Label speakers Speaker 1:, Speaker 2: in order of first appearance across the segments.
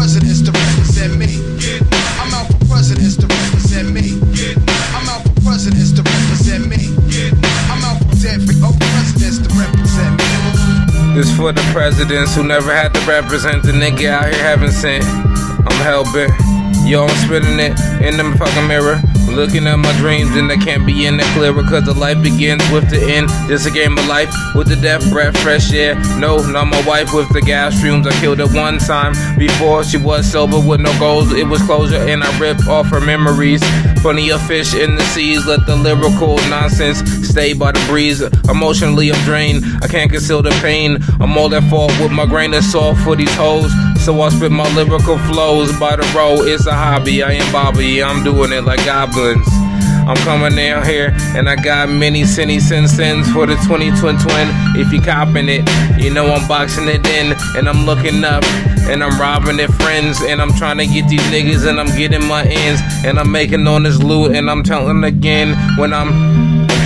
Speaker 1: presidents to represent me. I'm out for presidents to represent me. I'm out for presidents to represent me. I'm out for oh, presidents to represent me.
Speaker 2: This for the presidents who never had to represent the nigga out here having sent. I'm hell bent. Yo, I'm spitting it in the fucking mirror. Looking at my dreams and I can't be in the clearer cause the life begins with the end. This a game of life with the death breath, fresh air. No, not my wife with the gas fumes. I killed her one time before she was sober with no goals. It was closure and I ripped off her memories. Plenty of fish in the seas. Let the lyrical nonsense stay by the breeze. Emotionally, I'm drained. I can't conceal the pain. I'm all at fault with my grain of salt for these hoes. So I spit my lyrical flows by the road. It's a hobby. I am Bobby. I'm doing it like goblins. I'm coming down here and I got many sinny sin sins for the 2020 twin. If you copping it, you know I'm boxing it in and I'm looking up and I'm robbing their friends and I'm trying to get these niggas and I'm getting my ends and I'm making on this loot and I'm telling again when I'm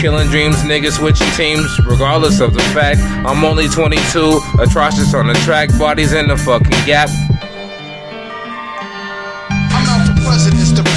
Speaker 2: killing dreams, niggas switching teams, regardless of the fact I'm only 22, atrocious on the track, bodies in the fucking gap.
Speaker 1: I'm out for presidents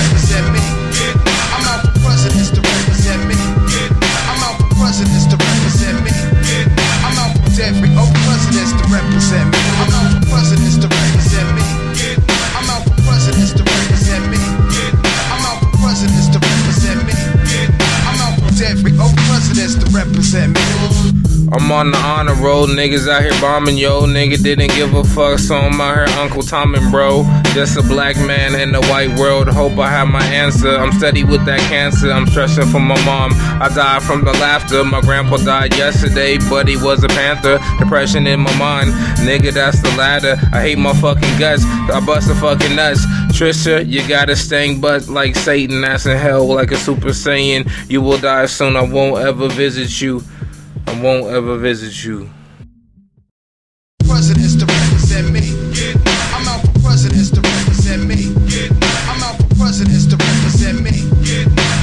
Speaker 1: I'm
Speaker 2: on the honor roll, niggas out here bombing, yo. Nigga didn't give a fuck, so I'm out here Uncle Tom and bro. Just a black man in the white world, hope I have my answer. I'm steady with that cancer, I'm stressing for my mom. I died from the laughter, my grandpa died yesterday, but he was a panther. Depression in my mind, nigga, that's the ladder. I hate my fucking guts, I bust the fucking nuts. Trisha, you got a stang butt like Satan, that's in hell like a super saiyan. You will die soon, I won't ever visit you. I won't ever visit you.
Speaker 1: Presidents to represent me. I'm out for presidents to represent me. I'm out for presidents to represent me.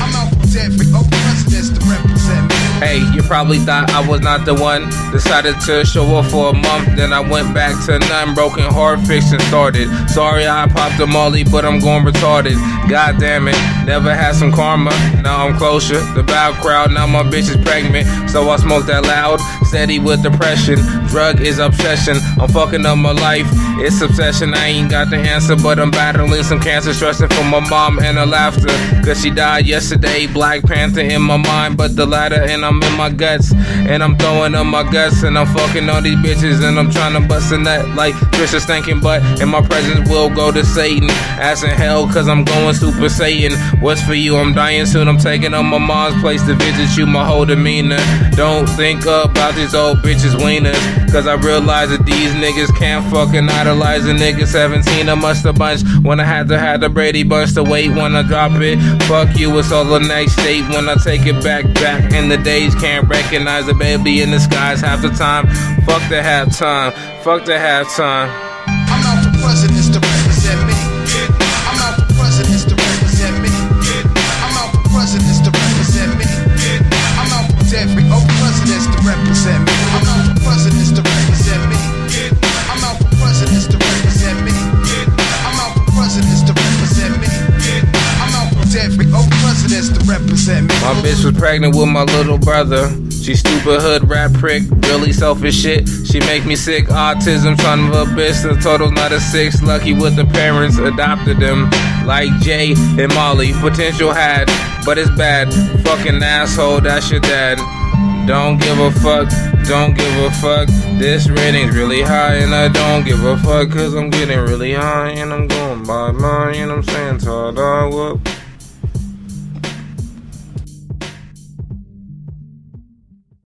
Speaker 1: I'm out for dead oh, presidents to represent me.
Speaker 2: Hey, probably thought I was not the one. Decided to show up for a month, then I went back to none. Broken heart fiction started. Sorry I popped a molly, but I'm going retarded. God damn it, never had some karma. Now I'm closer. The bow crowd, now my bitch is pregnant. So I smoke that loud, steady with depression. Drug is obsession. I'm fucking up my life. It's obsession. I ain't got the answer, but I'm battling some cancer, stressing for my mom and her laughter. Cause she died yesterday. Black Panther in my mind, but the latter, and I'm in my guts. And I'm throwing up my guts, and I'm fucking all these bitches, and I'm trying to bust a nut like Trisha stinking butt. And my presence will go to Satan. Ass in hell, cause I'm going Super Saiyan. What's for you? I'm dying soon. I'm taking on my mom's place to visit you, my whole demeanor. Don't think about these old bitches' wieners. Cause I realize that these niggas can't fucking idolize a nigga 17. I must have bunch when I had to have the Brady bunch to wait when I drop it. Fuck you, it's all the next state when I take it back. Back in the days, can't recognize the baby in the skies half the time. Fuck the halftime. Fuck the halftime.
Speaker 1: I'm for presidents to
Speaker 2: My bitch was pregnant with my little brother. She stupid hood rap prick, really selfish shit. She make me sick, autism, son of a bitch. The total not a six. Lucky with the parents adopted them, like Jay and Molly. Potential had, but it's bad. Fucking asshole, that's your dad. Don't give a fuck, don't give a fuck. This rating's really high, and I don't give a fuck, cause I'm getting really high, and I'm going by mine, and I'm saying, ta da, whoop.